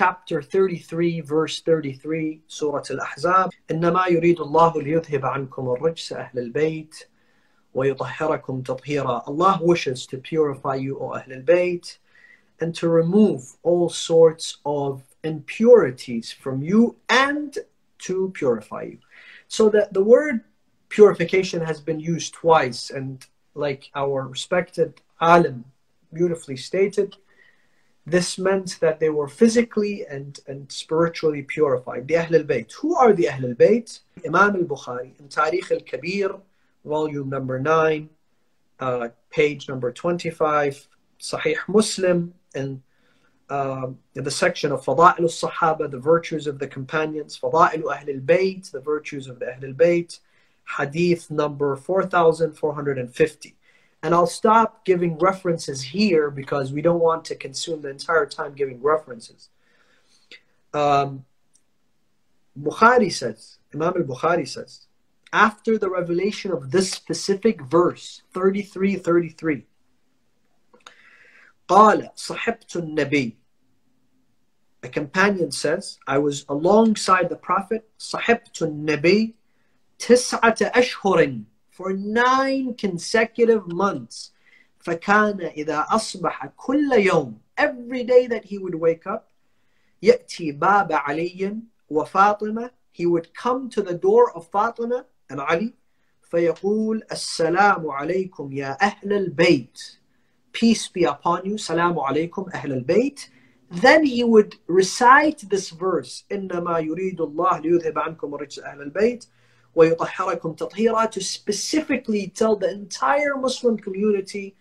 chapter 33 verse 33 Surah Al-Ahzab إنما يريد الله ليذهب عنكم الرجس أهل البيت ويطهركم تطهيرا Allah wishes to purify you O أهل البيت and to remove all sorts of impurities from you and to purify you so that the word purification has been used twice and like our respected alim beautifully stated this meant that they were physically and, and spiritually purified. The Ahl al-Bayt. Who are the Ahl al-Bayt? Imam al-Bukhari in Tarikh al-Kabir, volume number 9, uh, page number 25, Sahih Muslim, and uh, in the section of Fada'il al-Sahaba, the virtues of the companions, Fada'il Ahl al-Bayt, the virtues of the Ahl al-Bayt, hadith number 4450. And I'll stop giving references here because we don't want to consume the entire time giving references. Um, Bukhari says, Imam al Bukhari says, after the revelation of this specific verse, 33 33, قال صحبت النبي A companion says, I was alongside the Prophet, صحبت النبي تسعة أشهر for nine consecutive months. فكان إذا أصبح كل يوم every day that he would wake up يأتي باب علي وفاطمة he would come to the door of Fatima and Ali فيقول السلام عليكم يا أهل البيت peace be upon you سلام عليكم أهل البيت then he would recite this verse إنما يريد الله ليذهب عنكم الرجس أهل البيت وَيُطَهِّرَكُمْ تَطْهِيرًا to specifically tell the entire Muslim community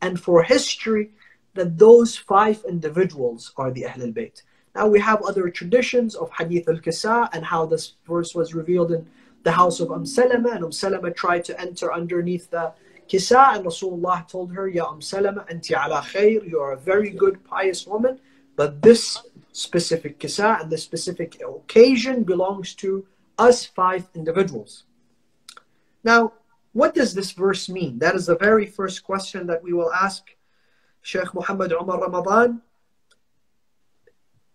and for history that those five individuals are the Ahl al-Bayt. Now we have other traditions of Hadith al-Kisa and how this verse was revealed in the house of Umm Salama and Umm Salama tried to enter underneath the Kisa and Rasulullah told her, Ya Umm Salama, anti ala khair, you are a very good pious woman, but this specific Kisa and this specific occasion belongs to us five individuals. Now, what does this verse mean? That is the very first question that we will ask Sheikh Muhammad Umar Ramadan.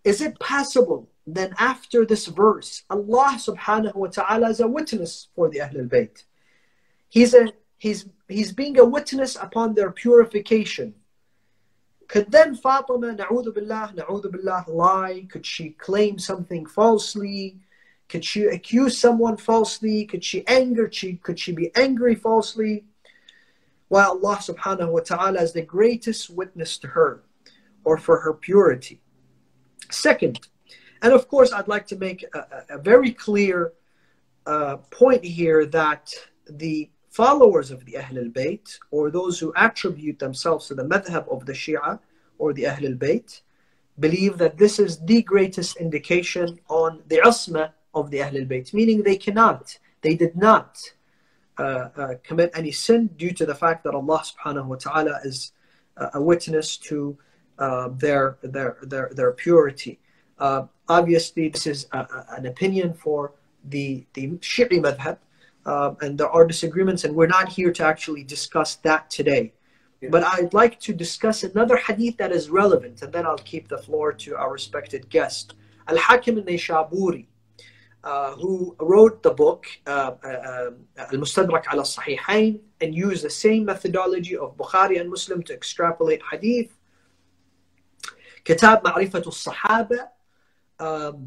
Is it possible then after this verse, Allah subhanahu wa ta'ala is a witness for the Ahlul Bayt. He's a he's he's being a witness upon their purification. Could then Fatima, na'udhu billah, na'udhu billah, lie? Could she claim something falsely? Could she accuse someone falsely? Could she anger? She, could she be angry falsely? While Allah subhanahu wa ta'ala is the greatest witness to her or for her purity. Second, and of course, I'd like to make a, a very clear uh, point here that the followers of the Ahl al-Bayt or those who attribute themselves to the madhab of the Shia or the Ahl al-Bayt believe that this is the greatest indication on the isma of the Ahl al-Bayt, meaning they cannot, they did not uh, uh, commit any sin due to the fact that Allah subhanahu wa ta'ala is uh, a witness to their, their, their, their purity. obviously, this is a, a, an opinion for the, the Shi'i madhab, and there are disagreements, and we're not here to actually discuss that today. Yeah. But I'd like to discuss another hadith that is relevant, and then I'll keep the floor to our respected guest. Al-Hakim al-Nayshaburi, uh, who wrote the book uh, uh, Al-Mustadrak ala Sahihain and used the same methodology of Bukhari and Muslim to extrapolate hadith. Kitab Ma'rifat al-Sahaba,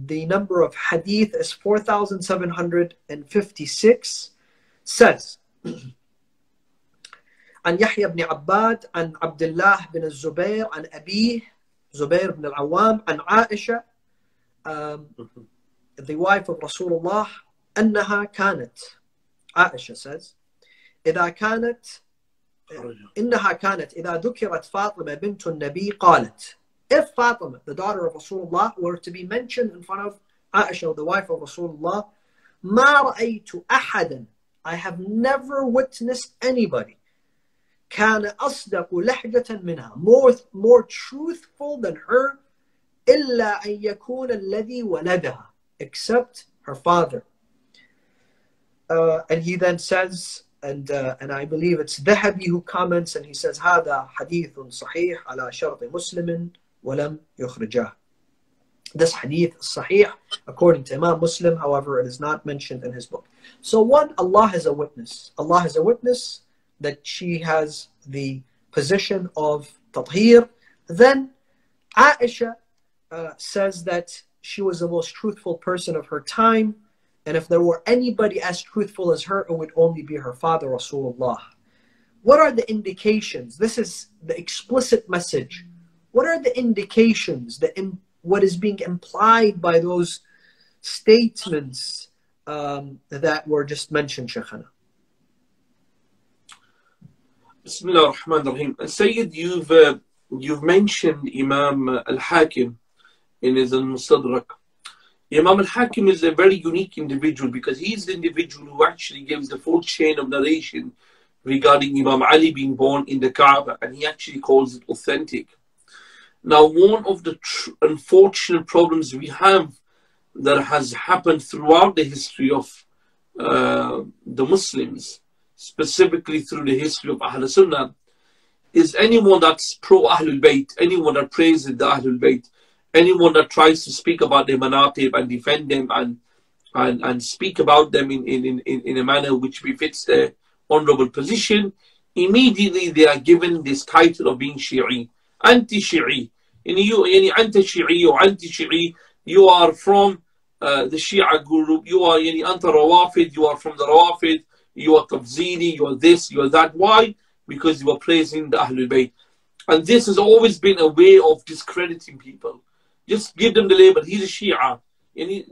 the number of hadith is 4,756, says عن يحيى بن عباد عن عبد الله بن الزبير عن أبيه زبير بن العوام عن عائشة um, Wife of Rasulullah أنها كانت عائشة says إذا كانت إنها كانت إذا ذكرت فاطمة بنت النبي قالت if Fatima the daughter of Rasulullah were to be mentioned in front of Aisha the wife of Rasulullah ما رأيت أحدا I have never witnessed anybody كان أصدق لهجة منها more, more truthful than her إلا أن يكون الذي ولدها except her father. Uh, and he then says, and uh, and I believe it's Dhahabi who comments, and he says, هذا حديث صحيح على شرط مسلم ولم يخرجه. This hadith is sahih according to Imam Muslim, however, it is not mentioned in his book. So, one, Allah is a witness. Allah is a witness that she has the position of tathir. Then, Aisha uh, says that she was the most truthful person of her time. And if there were anybody as truthful as her, it would only be her father, Rasulullah. What are the indications? This is the explicit message. What are the indications, in, what is being implied by those statements um, that were just mentioned, Shaykhana? Bismillah ar-Rahman ar-Rahim. Sayyid, you've, uh, you've mentioned Imam al-Hakim in his al-Mustadrak. Imam al-Hakim is a very unique individual because he's the individual who actually gives the full chain of narration regarding Imam Ali being born in the Kaaba and he actually calls it authentic. Now, one of the unfortunate problems we have that has happened throughout the history of uh, the Muslims, specifically through the history of Ahl Sunnah, is anyone that's pro Ahlul Bayt, anyone that praises the Ahlul Bayt, anyone that tries to speak about their manaqib and defend them and and, and speak about them in, in, in, in a manner which befits their honorable position, immediately they are given this title of being Shi'i, anti-Shi'i. And you, anti-Shi'i or anti-Shi'i, you are from uh, the Shia group, you are yani, anti-Rawafid, you are from the Rawafid, you are Tafzili, you are this, you are that. Why? Because you are praising the Ahlul Bayt. And this has always been a way of discrediting people. Just give them the label, he's a Shia. And he,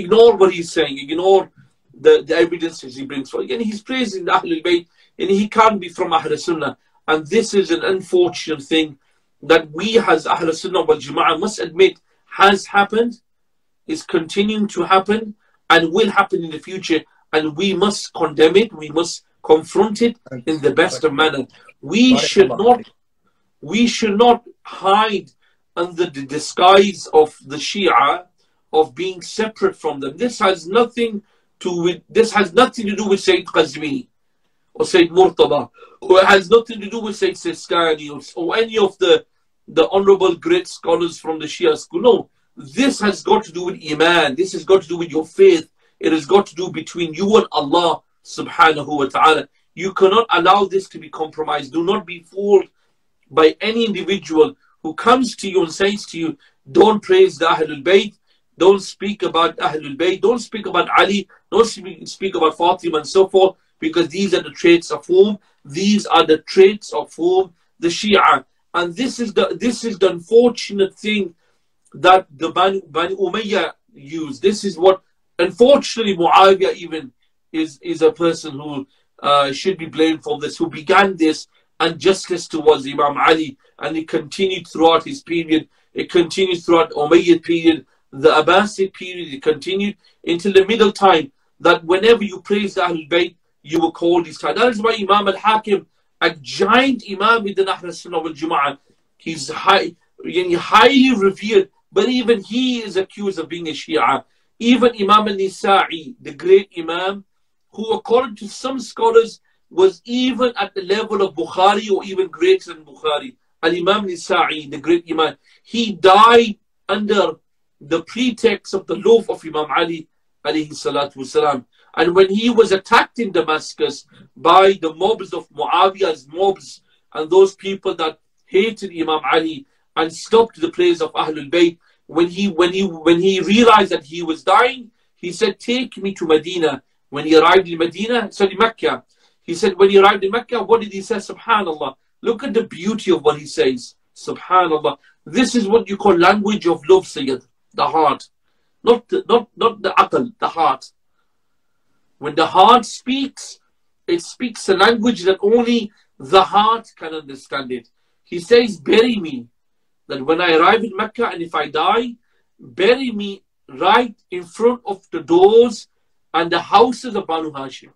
ignore what he's saying, ignore the, the evidences he brings forward. Again, he's praising the Ahlul Bayt, and he can't be from Ahl Sunnah. And this is an unfortunate thing that we as Ahl Sunnah wal Jama'ah must admit has happened, is continuing to happen, and will happen in the future. And we must condemn it, we must confront it in the best of manner. We should not we should not hide under the disguise of the Shia of being separate from them. This has nothing to with this has nothing to do with Sayyid Qazwini or Sayyid Murtada, or it has nothing to do with Sayyid Sistani or, or any of the the honorable great scholars from the Shia school. No, this has got to do with Iman. This has got to do with your faith. It has got to do between you and Allah subhanahu wa ta'ala. You cannot allow this to be compromised. Do not be fooled by any individual who comes to you and says to you, don't praise the Ahlul Bayt, don't speak about Ahlul Bayt, don't speak about Ali, don't speak, about Fatima and so forth, because these are the traits of whom? These are the traits of whom? The Shia. And this is the this is the unfortunate thing that the Bani, Bani Umayyah used. This is what unfortunately Muawiyah even is is a person who uh, should be blamed for this, who began this injustice towards Imam Ali, and it continued throughout his period. It continued throughout Umayyad period, the Abbasid period. It continued until the middle time. That whenever you praise the Ahlul Bayt, you were called these titles. That is why Imam al-Hakim, a giant Imam in the Nahr Sunnah wal Jama'ah, he's high, highly revered, but even he is accused of being a Shia. Even Imam al-Nisa'i, the great Imam, who according to some scholars was even at the level of Bukhari or even greater than Bukhari. Al-Imam Nisa'i, the great Imam, he died under the pretext of the love of Imam Ali alayhi salatu. And when he was attacked in Damascus by the mobs of Muawiyah's mobs and those people that hated Imam Ali and stopped the prayers of Ahlul Bayt, when he when he when he realized that he was dying, he said, Take me to Medina. When he arrived in Medina, sorry, Mecca, he said, when he arrived in Mecca, what did he say? Subhanallah. Look at the beauty of what he says. Subhanallah. This is what you call language of love, Sayyid. The heart. Not the, not, not the aql, the heart. When the heart speaks, it speaks a language that only the heart can understand it. He says, bury me. That when I arrive in Mecca and if I die, bury me right in front of the doors and the houses of Banu Hashim.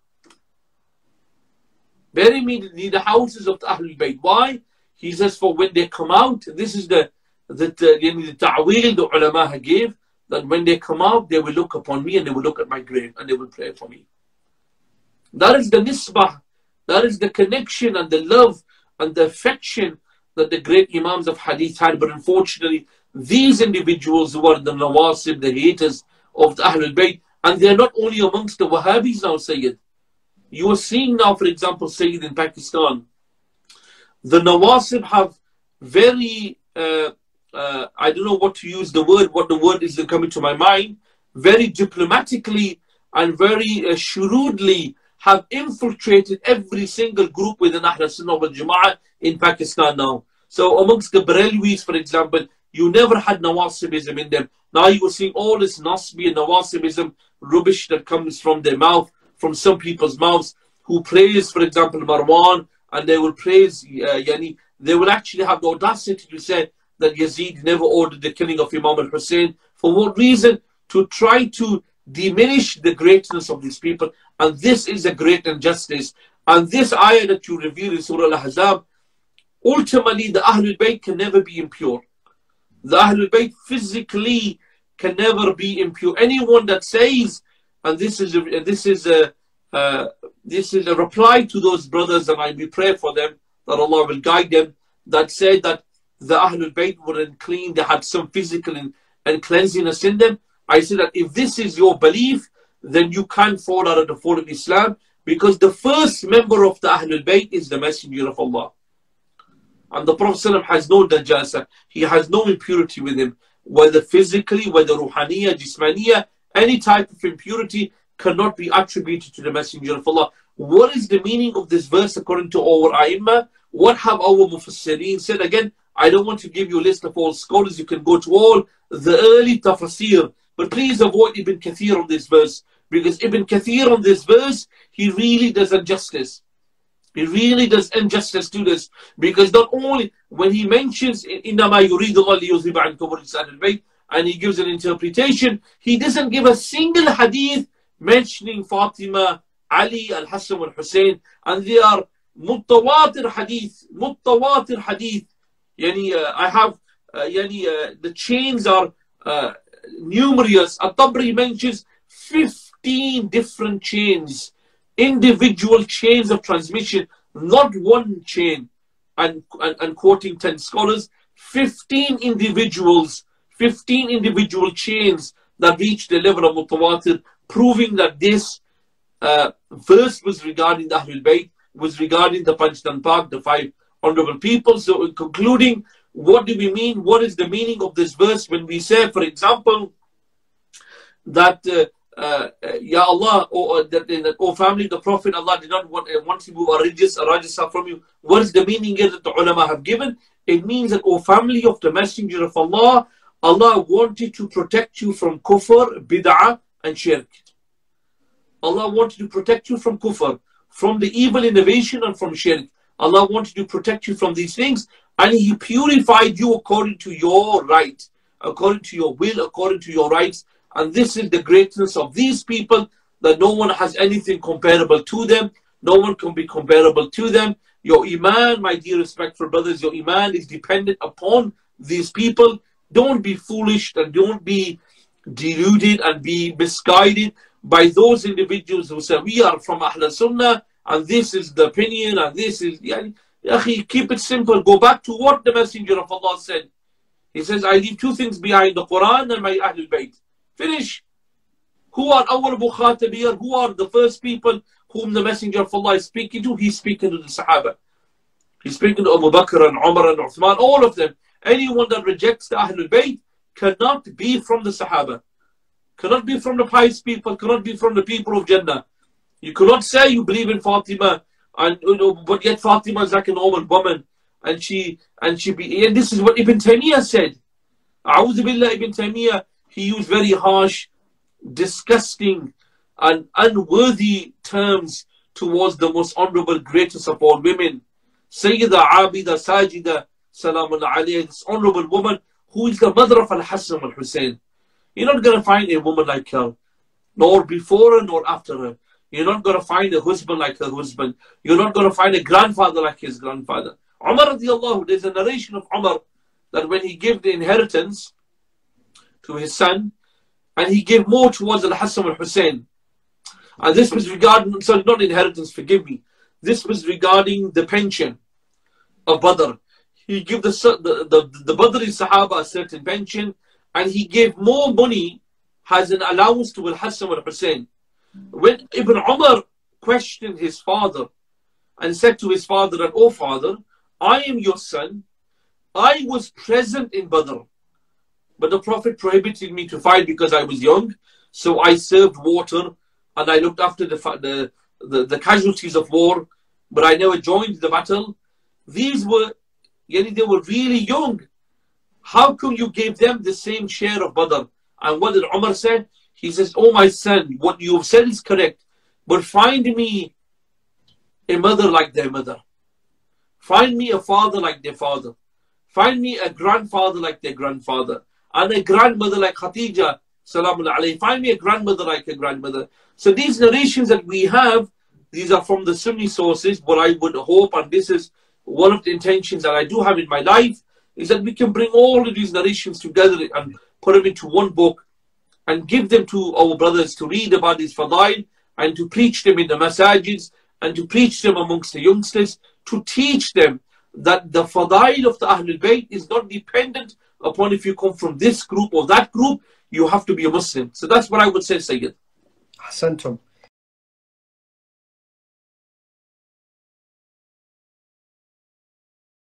Bury me in the houses of the Ahlul Bayt. Why? He says, for when they come out, this is the the, the, the ta'wil the ulama gave, that when they come out, they will look upon me and they will look at my grave and they will pray for me. That is the nisbah, that is the connection and the love and the affection that the great Imams of Hadith had. But unfortunately, these individuals who are the Nawasib, the haters of the Ahlul Bayt, and they're not only amongst the Wahhabis now, Sayyid. You are seeing now, for example, Sayyid in Pakistan, the Nawasib have very, uh, uh, I don't know what to use the word, what the word is coming to my mind, very diplomatically and very uh, shrewdly have infiltrated every single group within Ahl Sunnah wal Jama'ah in Pakistan now. So amongst the Barelwis, for example, you never had Nawasibism in them. Now you are seeing all this Nasbi and Nawasibism rubbish that comes from their mouth, from some people's mouths, who praise, for example, Marwan, and they will praise uh, Yani. They will actually have the audacity to say that Yazid never ordered the killing of Imam al Hussein. For what reason? To try to diminish the greatness of these people. And this is a great injustice. And this ayah that you reveal in Surah Al Ahzab, ultimately the Ahlul Bayt can never be impure. The Ahlul Bayt physically can never be impure. Anyone that says, and this is a, this is a uh, this is a reply to those brothers, and I we pray for them that Allah will guide them. That said that the Ahlul Bayt were unclean, they had some physical and, and cleanliness in them. I say that if this is your belief, then you can't fall out of the fold of Islam because the first member of the Ahlul Bayt is the Messenger of Allah. And the Prophet ﷺ has no najasa, he has no impurity with him, whether physically, whether ruhaniya, jismaniya, any type of impurity cannot be attributed to the Messenger of Allah. What is the meaning of this verse according to our aima? What have our Mufassireen said? Again, I don't want to give you a list of all scholars. You can go to all the early tafsir, but please avoid Ibn Kathir on this verse because Ibn Kathir on this verse, he really does injustice. He really does injustice to this because not only when he mentions in Innama yuridu and he gives an interpretation. He doesn't give a single hadith mentioning Fatima, Ali, Al Hassan, Al Hussein, and they are mutawatir hadith, mutawatir hadith. Yani, uh, I have, uh, yani, uh, the chains are uh, numerous. At-Tabari mentions 15 different chains, individual chains of transmission, not one chain. And, and, and quoting 10 scholars, 15 individuals 15 individual chains that reach the level of mutawatir proving that this uh, verse was regarding the Ahlul Bayt, was regarding the Panchtan Pak, the five honorable people. So, in concluding, what do we mean? What is the meaning of this verse when we say, for example, that uh, uh, Ya Allah, or, or that, that, oh family, the Prophet Allah did not want, uh, want to move a religious, a rajasa from you. What is the meaning here that the ulama have given? It means that, oh family of the Messenger of Allah, Allah wanted to protect you from kufr, bid'ah, and shirk. Allah wanted to protect you from kufr, from the evil innovation and from shirk. Allah wanted to protect you from these things and He purified you according to your right, according to your will, according to your rights. And this is the greatness of these people that no one has anything comparable to them. No one can be comparable to them. Your iman, my dear respectful brothers, your iman is dependent upon these people. Don't be foolish and don't be deluded and be misguided by those individuals who say we are from Ahl Sunnah and this is the opinion and this is yani, keep it simple. Go back to what the messenger of Allah said. He says I leave two things behind the Quran and my Ahlul Bayt. Finish. Who are our Mukhatabir who are the first people whom the messenger of Allah is speaking to? He's speaking to the Sahaba. He's speaking to Abu Bakr and Umar and Uthman all of them anyone that rejects the Ahlul Bayt cannot be from the Sahaba cannot be from the pious people, cannot be from the people of Jannah. You cannot say you believe in Fatima, and you know, but yet Fatima is like a normal woman, and she and she be. And this is what Ibn Taymiyyah said. Billah Ibn Taymiyyah. He used very harsh, disgusting, and unworthy terms towards the most honorable, greatest of all women, Sayyida Abida Sajida Salamun alayhi, this honorable woman who is the mother of Al Hassan Al Hussein. You're not going to find a woman like her, nor before her nor after her. You're not going to find a husband like her husband. You're not going to find a grandfather like his grandfather. Umar radiallahu, there's a narration of Umar that when he gave the inheritance to his son, and he gave more towards Al-Hassan al-Hussein. And this was regarding, sorry, not inheritance, forgive me. This was regarding the pension of Badr. He gave the the the, the Badri Sahaba a certain pension, and he gave more money as an allowance to Al Hassan al Hussein. When Ibn Umar questioned his father and said to his father, "Oh father, I am your son. I was present in Badr, but the Prophet prohibited me to fight because I was young. So I served water and I looked after the the, the, the casualties of war, but I never joined the battle. These were Yani they were really young. How come you gave them the same share of Badr? And what did Umar say? He says, Oh my son, what you have said is correct, but find me a mother like their mother. Find me a father like their father. Find me a grandfather like their grandfather. And a grandmother like alayhi. Find me a grandmother like a grandmother. So these narrations that we have, these are from the Sunni sources, but I would hope, and this is one of the intentions that I do have in my life is that we can bring all of these narrations together and put them into one book and give them to our brothers to read about these fadail and to preach them in the masajids and to preach them amongst the youngsters to teach them that the fadail of the Ahlul Bayt is not dependent upon if you come from this group or that group, you have to be a Muslim. So that's what I would say, Sayyid. Ahsantum.